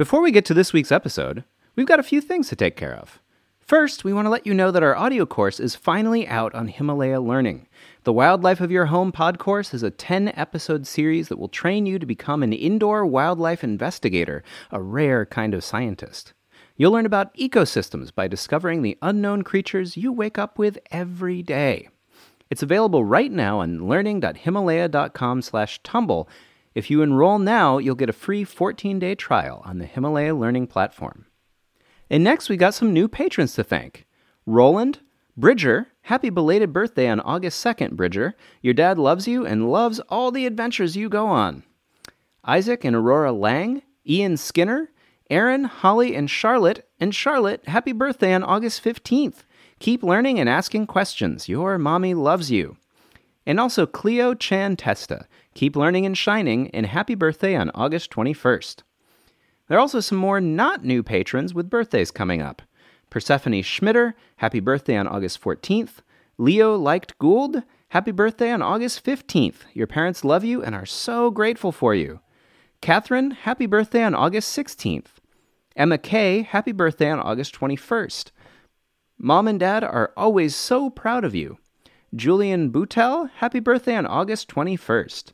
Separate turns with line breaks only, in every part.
Before we get to this week's episode, we've got a few things to take care of. First, we want to let you know that our audio course is finally out on Himalaya Learning. The Wildlife of Your Home pod course is a 10 episode series that will train you to become an indoor wildlife investigator, a rare kind of scientist. You'll learn about ecosystems by discovering the unknown creatures you wake up with every day. It's available right now on learning.himalaya.com/tumble. If you enroll now, you'll get a free 14-day trial on the Himalaya Learning platform. And next, we got some new patrons to thank. Roland, Bridger, happy belated birthday on August 2nd, Bridger. Your dad loves you and loves all the adventures you go on. Isaac and Aurora Lang, Ian Skinner, Aaron, Holly, and Charlotte. And Charlotte, happy birthday on August 15th. Keep learning and asking questions. Your mommy loves you. And also Cleo Chan Testa. Keep learning and shining, and happy birthday on August 21st. There are also some more not new patrons with birthdays coming up. Persephone Schmitter, happy birthday on August 14th. Leo Liked Gould, happy birthday on August 15th. Your parents love you and are so grateful for you. Catherine, happy birthday on August 16th. Emma Kay, happy birthday on August 21st. Mom and Dad are always so proud of you. Julian Boutel, happy birthday on August 21st.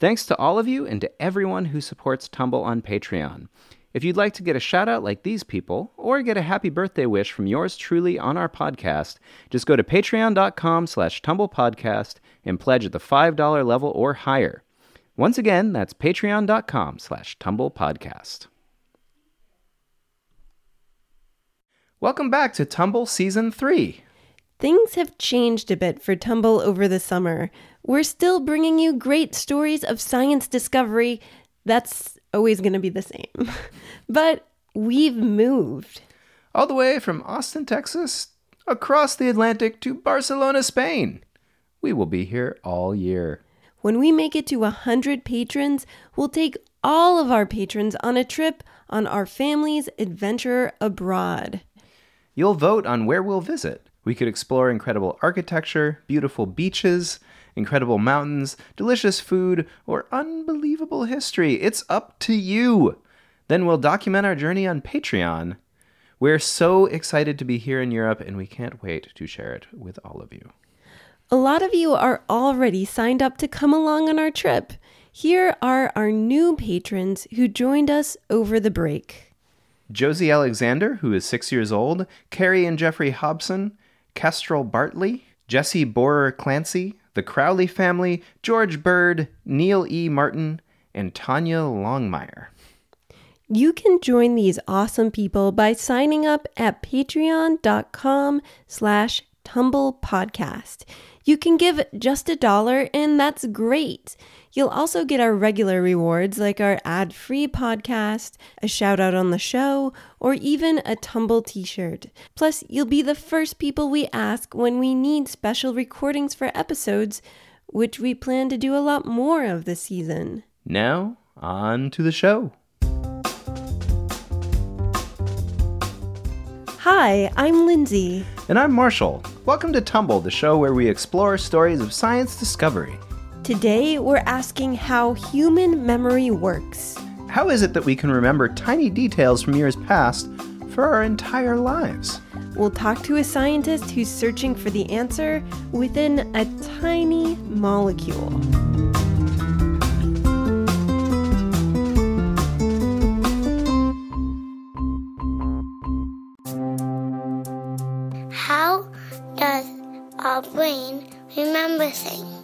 Thanks to all of you and to everyone who supports Tumble on Patreon. If you'd like to get a shout out like these people, or get a happy birthday wish from yours truly on our podcast, just go to patreon.com slash tumblepodcast and pledge at the $5 level or higher. Once again, that's patreon.com slash tumblepodcast. Welcome back to Tumble Season 3.
Things have changed a bit for Tumble over the summer. We're still bringing you great stories of science discovery. That's always going to be the same. but we've moved.
All the way from Austin, Texas, across the Atlantic to Barcelona, Spain. We will be here all year.
When we make it to 100 patrons, we'll take all of our patrons on a trip on our family's adventure abroad.
You'll vote on where we'll visit. We could explore incredible architecture, beautiful beaches, incredible mountains, delicious food, or unbelievable history. It's up to you. Then we'll document our journey on Patreon. We're so excited to be here in Europe, and we can't wait to share it with all of you.
A lot of you are already signed up to come along on our trip. Here are our new patrons who joined us over the break.
Josie Alexander, who is six years old, Carrie and Jeffrey Hobson, Kestrel Bartley, Jesse Borer Clancy, the Crowley family, George Bird, Neil E. Martin, and Tanya Longmire.
You can join these awesome people by signing up at patreon.com slash tumble podcast. You can give just a dollar and that's great. You'll also get our regular rewards like our ad free podcast, a shout out on the show, or even a Tumble t shirt. Plus, you'll be the first people we ask when we need special recordings for episodes, which we plan to do a lot more of this season.
Now, on to the show.
Hi, I'm Lindsay.
And I'm Marshall. Welcome to Tumble, the show where we explore stories of science discovery.
Today, we're asking how human memory works.
How is it that we can remember tiny details from years past for our entire lives?
We'll talk to a scientist who's searching for the answer within a tiny molecule.
How does our brain remember things?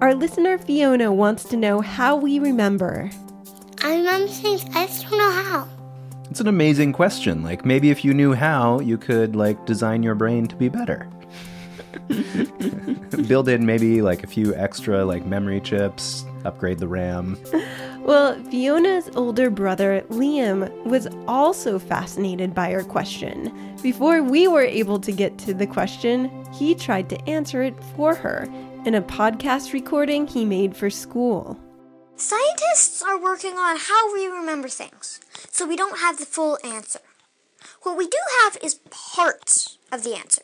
Our listener Fiona wants to know how we remember.
I remember things, I just don't know how.
It's an amazing question. Like maybe if you knew how, you could like design your brain to be better. Build in maybe like a few extra like memory chips, upgrade the RAM.
Well, Fiona's older brother, Liam, was also fascinated by her question. Before we were able to get to the question, he tried to answer it for her in a podcast recording he made for school.
Scientists are working on how we remember things, so we don't have the full answer. What we do have is parts of the answer.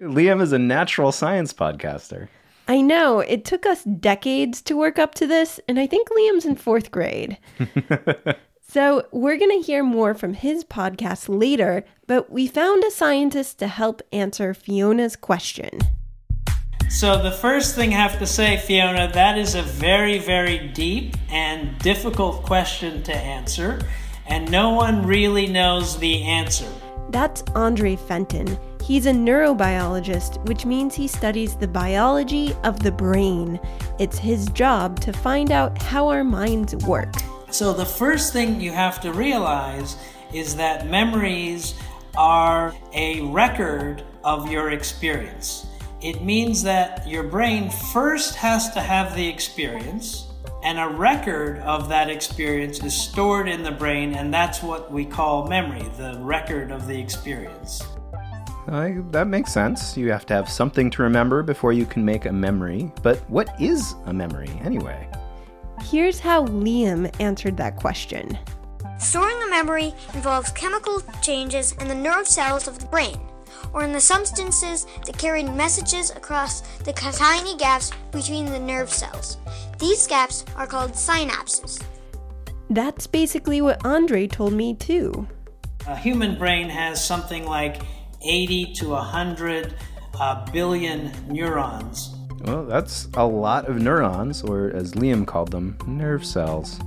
Liam is a natural science podcaster.
I know, it took us decades to work up to this, and I think Liam's in fourth grade. So, we're going to hear more from his podcast later, but we found a scientist to help answer Fiona's question.
So, the first thing I have to say, Fiona, that is a very, very deep and difficult question to answer, and no one really knows the answer.
That's Andre Fenton. He's a neurobiologist, which means he studies the biology of the brain. It's his job to find out how our minds work.
So, the first thing you have to realize is that memories are a record of your experience. It means that your brain first has to have the experience, and a record of that experience is stored in the brain, and that's what we call memory the record of the experience.
Uh, that makes sense. You have to have something to remember before you can make a memory. But what is a memory anyway?
Here's how Liam answered that question.
Storing a memory involves chemical changes in the nerve cells of the brain, or in the substances that carry messages across the tiny gaps between the nerve cells. These gaps are called synapses.
That's basically what Andre told me too.
A human brain has something like 80 to 100 uh, billion neurons.
Well, that's a lot of neurons, or as Liam called them, nerve cells.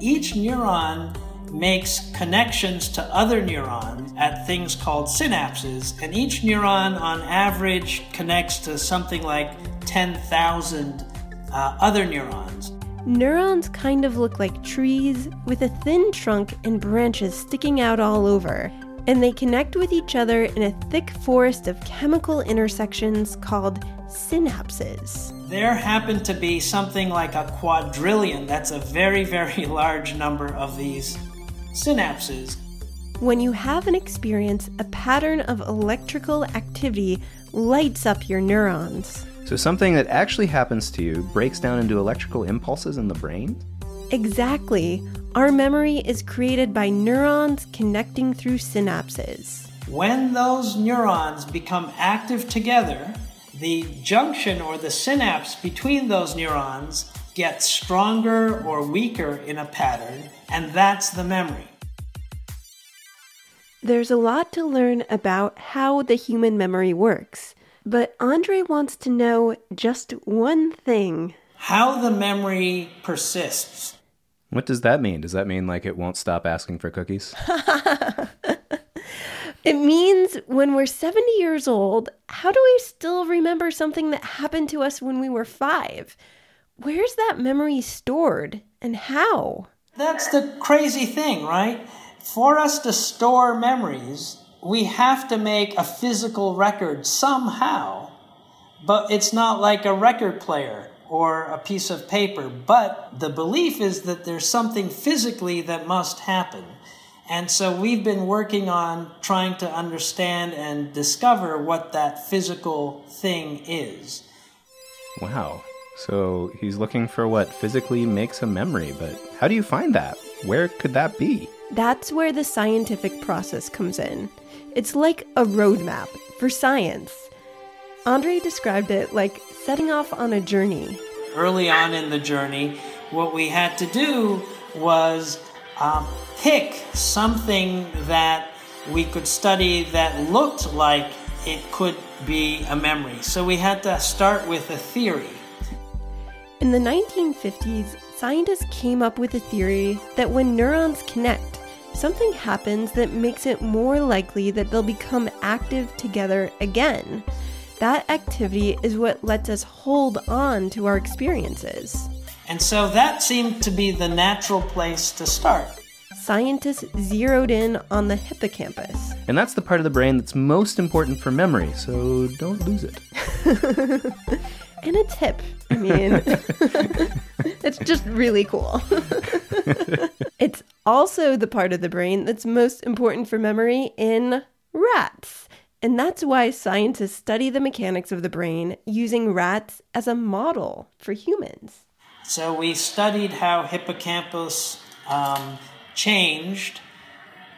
Each neuron makes connections to other neurons at things called synapses, and each neuron on average connects to something like 10,000 uh, other neurons.
Neurons kind of look like trees with a thin trunk and branches sticking out all over, and they connect with each other in a thick forest of chemical intersections called synapses.
There happen to be something like a quadrillion, that's a very, very large number of these synapses.
When you have an experience, a pattern of electrical activity lights up your neurons.
So, something that actually happens to you breaks down into electrical impulses in the brain?
Exactly. Our memory is created by neurons connecting through synapses.
When those neurons become active together, the junction or the synapse between those neurons gets stronger or weaker in a pattern, and that's the memory.
There's a lot to learn about how the human memory works, but Andre wants to know just one thing
how the memory persists.
What does that mean? Does that mean like it won't stop asking for cookies?
it means when we're 70 years old, how do we still remember something that happened to us when we were five? Where's that memory stored and how?
That's the crazy thing, right? For us to store memories, we have to make a physical record somehow. But it's not like a record player or a piece of paper, but the belief is that there's something physically that must happen. And so we've been working on trying to understand and discover what that physical thing is.
Wow. So he's looking for what physically makes a memory, but how do you find that? Where could that be?
That's where the scientific process comes in. It's like a roadmap for science. Andre described it like setting off on a journey.
Early on in the journey, what we had to do was um, pick something that we could study that looked like it could be a memory. So we had to start with a theory.
In the 1950s, scientists came up with a theory that when neurons connect, something happens that makes it more likely that they'll become active together again. That activity is what lets us hold on to our experiences.
And so that seemed to be the natural place to start.
Scientists zeroed in on the hippocampus.
And that's the part of the brain that's most important for memory, so don't lose it.
and a tip. I mean, it's just really cool. it's also the part of the brain that's most important for memory in rats. And that's why scientists study the mechanics of the brain using rats as a model for humans.
So we studied how hippocampus um, changed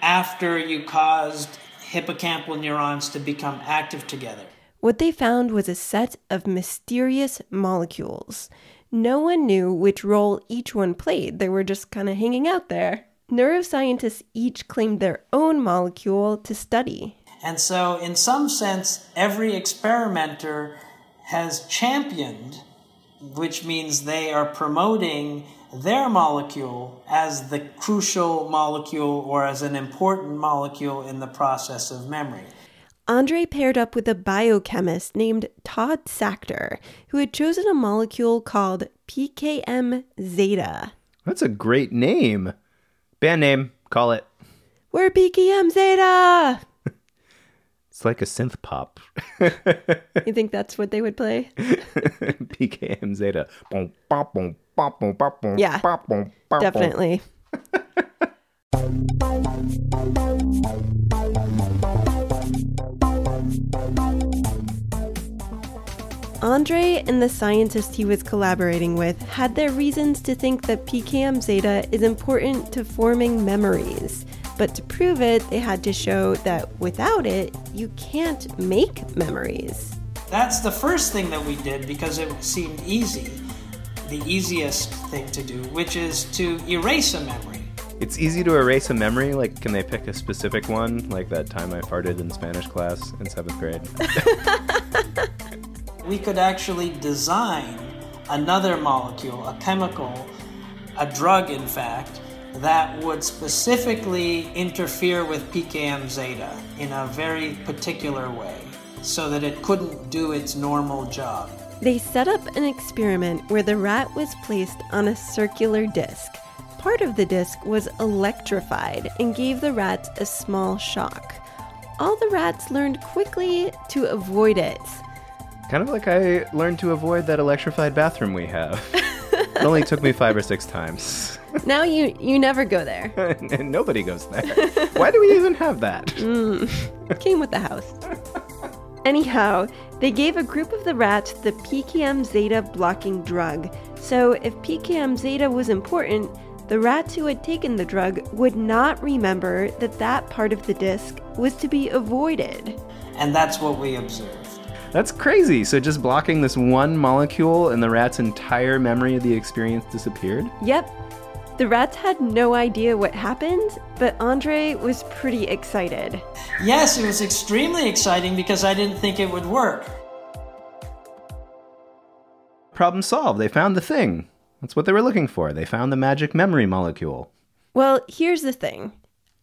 after you caused hippocampal neurons to become active together.
What they found was a set of mysterious molecules. No one knew which role each one played, they were just kind of hanging out there. neuroscientists each claimed their own molecule to study.
And so, in some sense, every experimenter has championed, which means they are promoting their molecule as the crucial molecule or as an important molecule in the process of memory.
Andre paired up with a biochemist named Todd Sacktor, who had chosen a molecule called PKM zeta.
That's a great name. Band name, call it.
We're PKM zeta!
It's like a synth pop.
you think that's what they would play?
PKM Zeta.
Yeah, definitely. Andre and the scientist he was collaborating with had their reasons to think that PKM zeta is important to forming memories. But to prove it, they had to show that without it, you can't make memories.
That's the first thing that we did because it seemed easy, the easiest thing to do, which is to erase a memory.
It's easy to erase a memory. Like, can they pick a specific one? Like that time I farted in Spanish class in seventh grade.
we could actually design another molecule, a chemical, a drug, in fact, that would specifically interfere with PKM zeta in a very particular way so that it couldn't do its normal job.
They set up an experiment where the rat was placed on a circular disc. Part of the disc was electrified and gave the rats a small shock. All the rats learned quickly to avoid it.
Kind of like I learned to avoid that electrified bathroom we have. it only took me five or six times.
now you you never go there.
and nobody goes there. Why do we even have that?
Mm, came with the house. Anyhow, they gave a group of the rats the PKM zeta blocking drug. So if PKM zeta was important, the rats who had taken the drug would not remember that that part of the disc was to be avoided.
And that's what we observed.
That's crazy. So just blocking this one molecule and the rat's entire memory of the experience disappeared?
Yep. The rats had no idea what happened, but Andre was pretty excited.
Yes, it was extremely exciting because I didn't think it would work.
Problem solved. They found the thing. That's what they were looking for. They found the magic memory molecule.
Well, here's the thing.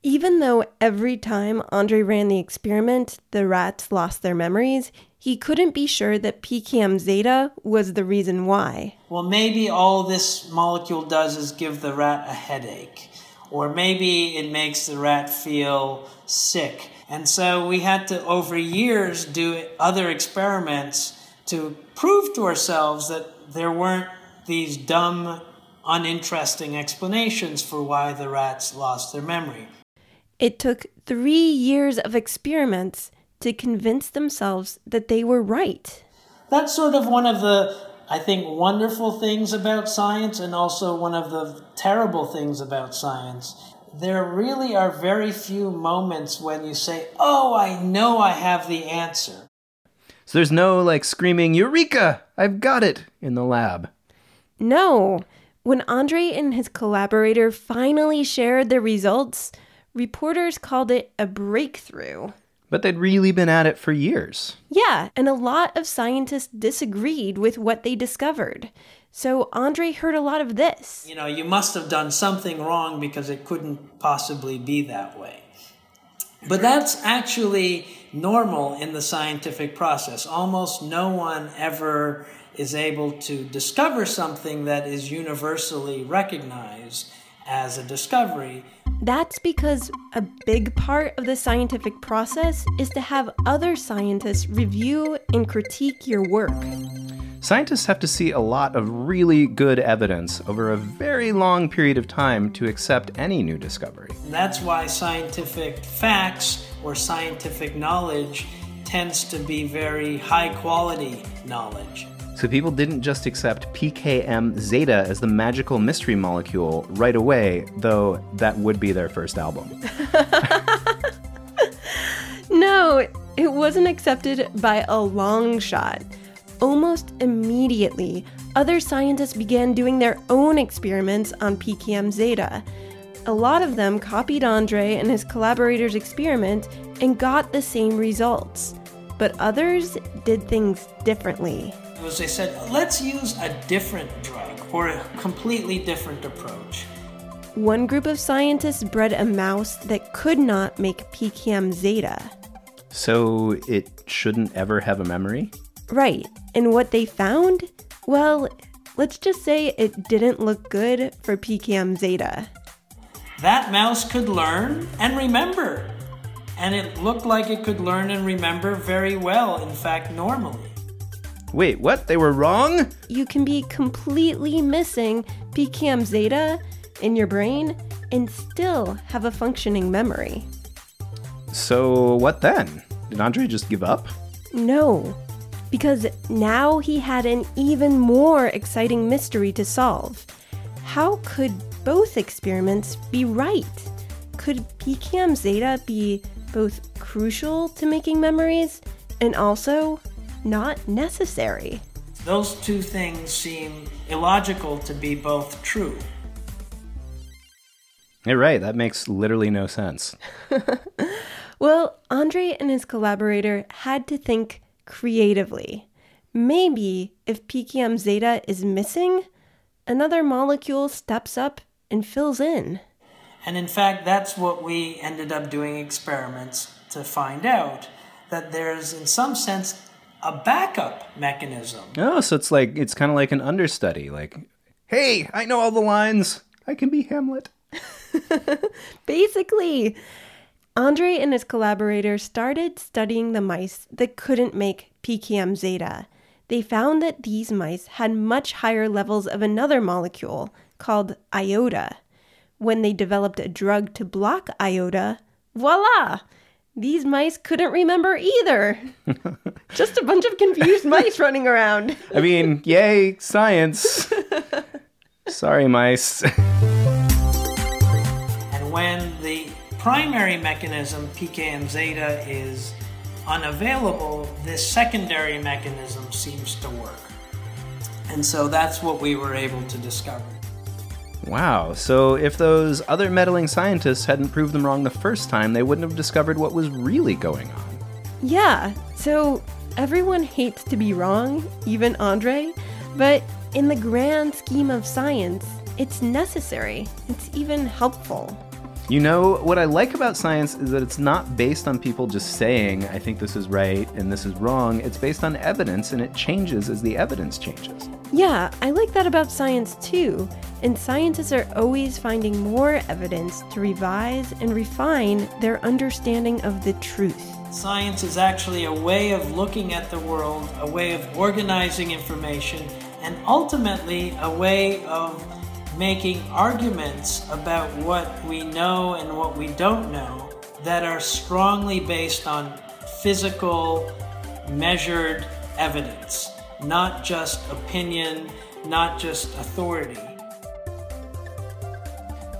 Even though every time Andre ran the experiment, the rats lost their memories, he couldn't be sure that PKM zeta was the reason why.
Well, maybe all this molecule does is give the rat a headache, or maybe it makes the rat feel sick. And so we had to, over years, do other experiments to prove to ourselves that there weren't these dumb, uninteresting explanations for why the rats lost their memory.
It took three years of experiments to convince themselves that they were right.
That's sort of one of the, I think, wonderful things about science and also one of the terrible things about science. There really are very few moments when you say, Oh, I know I have the answer.
So there's no like screaming, Eureka! I've got it in the lab.
No. When Andre and his collaborator finally shared their results, reporters called it a breakthrough.
But they'd really been at it for years.
Yeah, and a lot of scientists disagreed with what they discovered. So Andre heard a lot of this.
You know, you must have done something wrong because it couldn't possibly be that way. But that's actually normal in the scientific process. Almost no one ever is able to discover something that is universally recognized as a discovery.
That's because a big part of the scientific process is to have other scientists review and critique your work.
Scientists have to see a lot of really good evidence over a very long period of time to accept any new discovery.
That's why scientific facts or scientific knowledge tends to be very high quality knowledge.
So people didn't just accept PKM zeta as the magical mystery molecule right away, though that would be their first album.
no, it wasn't accepted by a long shot. Almost immediately, other scientists began doing their own experiments on PKM zeta. A lot of them copied Andre and his collaborators' experiment and got the same results. But others did things differently.
Was they said, let's use a different drug or a completely different approach.
One group of scientists bred a mouse that could not make PKM zeta.
So it shouldn't ever have a memory?
Right. And what they found? Well, let's just say it didn't look good for PKM zeta.
That mouse could learn and remember. And it looked like it could learn and remember very well, in fact, normally.
Wait, what? They were wrong?
You can be completely missing PKM zeta in your brain and still have a functioning memory.
So what then? Did Andre just give up?
No, because now he had an even more exciting mystery to solve. How could both experiments be right? Could PKM zeta be both crucial to making memories and also not necessary?
Those two things seem illogical to be both true.
You're right, that makes literally no sense.
Well, Andre and his collaborator had to think creatively. Maybe if PKM zeta is missing, another molecule steps up and fills in.
And in fact, that's what we ended up doing experiments to find out that there's, in some sense, a backup mechanism.
Oh, so it's like it's kind of like an understudy. Like, hey, I know all the lines. I can be Hamlet.
Basically, Andre and his collaborators started studying the mice that couldn't make PKM zeta. They found that these mice had much higher levels of another molecule called iota. When they developed a drug to block iota, voila! These mice couldn't remember either. Just a bunch of confused mice running around.
I mean, yay, science. Sorry, mice.
And when the primary mechanism, PKM zeta, is unavailable, this secondary mechanism seems to work. And so that's what we were able to discover.
Wow, so if those other meddling scientists hadn't proved them wrong the first time, they wouldn't have discovered what was really going on.
Yeah, so everyone hates to be wrong, even Andre, but in the grand scheme of science, it's necessary. It's even helpful.
You know, what I like about science is that it's not based on people just saying, I think this is right and this is wrong. It's based on evidence and it changes as the evidence changes.
Yeah, I like that about science too. And scientists are always finding more evidence to revise and refine their understanding of the truth.
Science is actually a way of looking at the world, a way of organizing information, and ultimately a way of making arguments about what we know and what we don't know that are strongly based on physical, measured evidence, not just opinion, not just authority.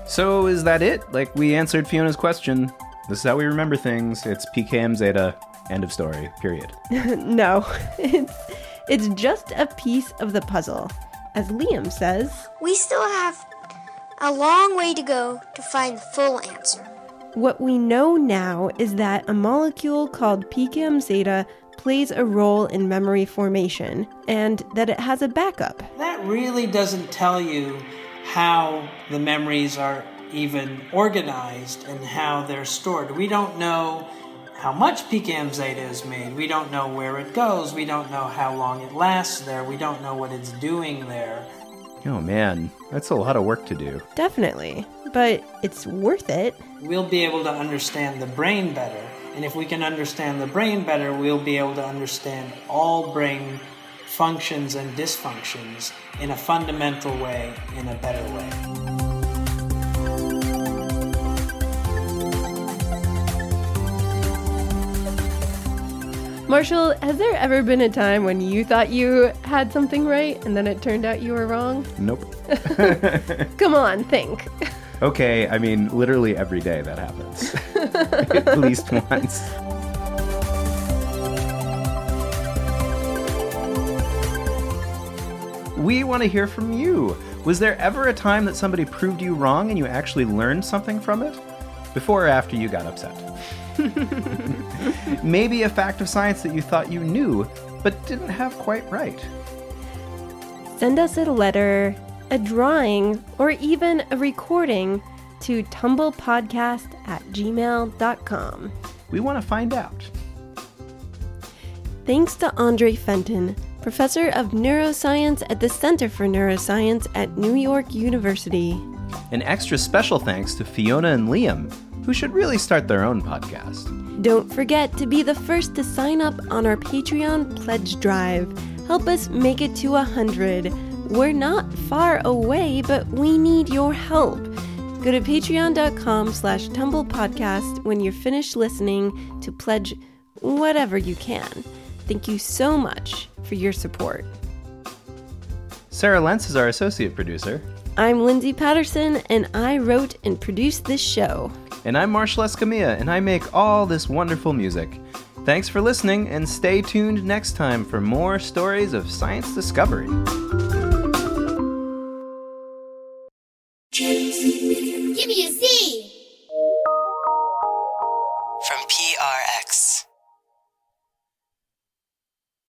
So is that it? Like, we answered Fiona's question. This is how we remember things. It's PKM zeta. End of story. Period.
no, it's it's just a piece of the puzzle. As Liam says,
We still have a long way to go to find the full answer.
what we know now is that a molecule called PKM zeta plays a role in memory formation and that it has a backup.
That really doesn't tell you how the memories are even organized and how they're stored. We don't know how much PKM zeta is made. We don't know where it goes. We don't know how long it lasts there. We don't know what it's doing there.
Oh man, that's a lot of work to do.
Definitely. But it's worth it.
We'll be able to understand the brain better. And if we can understand the brain better, we'll be able to understand all brain functions and dysfunctions in a fundamental way, in a better way.
Marshall, has there ever been a time when you thought you had something right and then it turned out you were wrong?
Nope.
Come on, think.
Okay, I mean, literally every day that happens. At least once. We want to hear from you. Was there ever a time that somebody proved you wrong and you actually learned something from it? Before or after you got upset? Maybe a fact of science that you thought you knew, but didn't have quite right.
Send us a letter, a drawing, or even a recording to tumblepodcast at gmail.com.
We want to find out.
Thanks to Andre Fenton, professor of neuroscience at the Center for Neuroscience at New York University.
An extra special thanks to Fiona and Liam, who should really start their own podcast.
Don't forget to be the first to sign up on our Patreon pledge drive. Help us make it to a hundred. We're not far away, but we need your help. Go to patreon.com slash tumblepodcast when you're finished listening to pledge whatever you can. Thank you so much for your support.
Sarah Lentz is our associate producer.
I'm Lindsay Patterson, and I wrote and produced this show.
And I'm Marshall Escamilla, and I make all this wonderful music. Thanks for listening, and stay tuned next time for more stories of science discovery.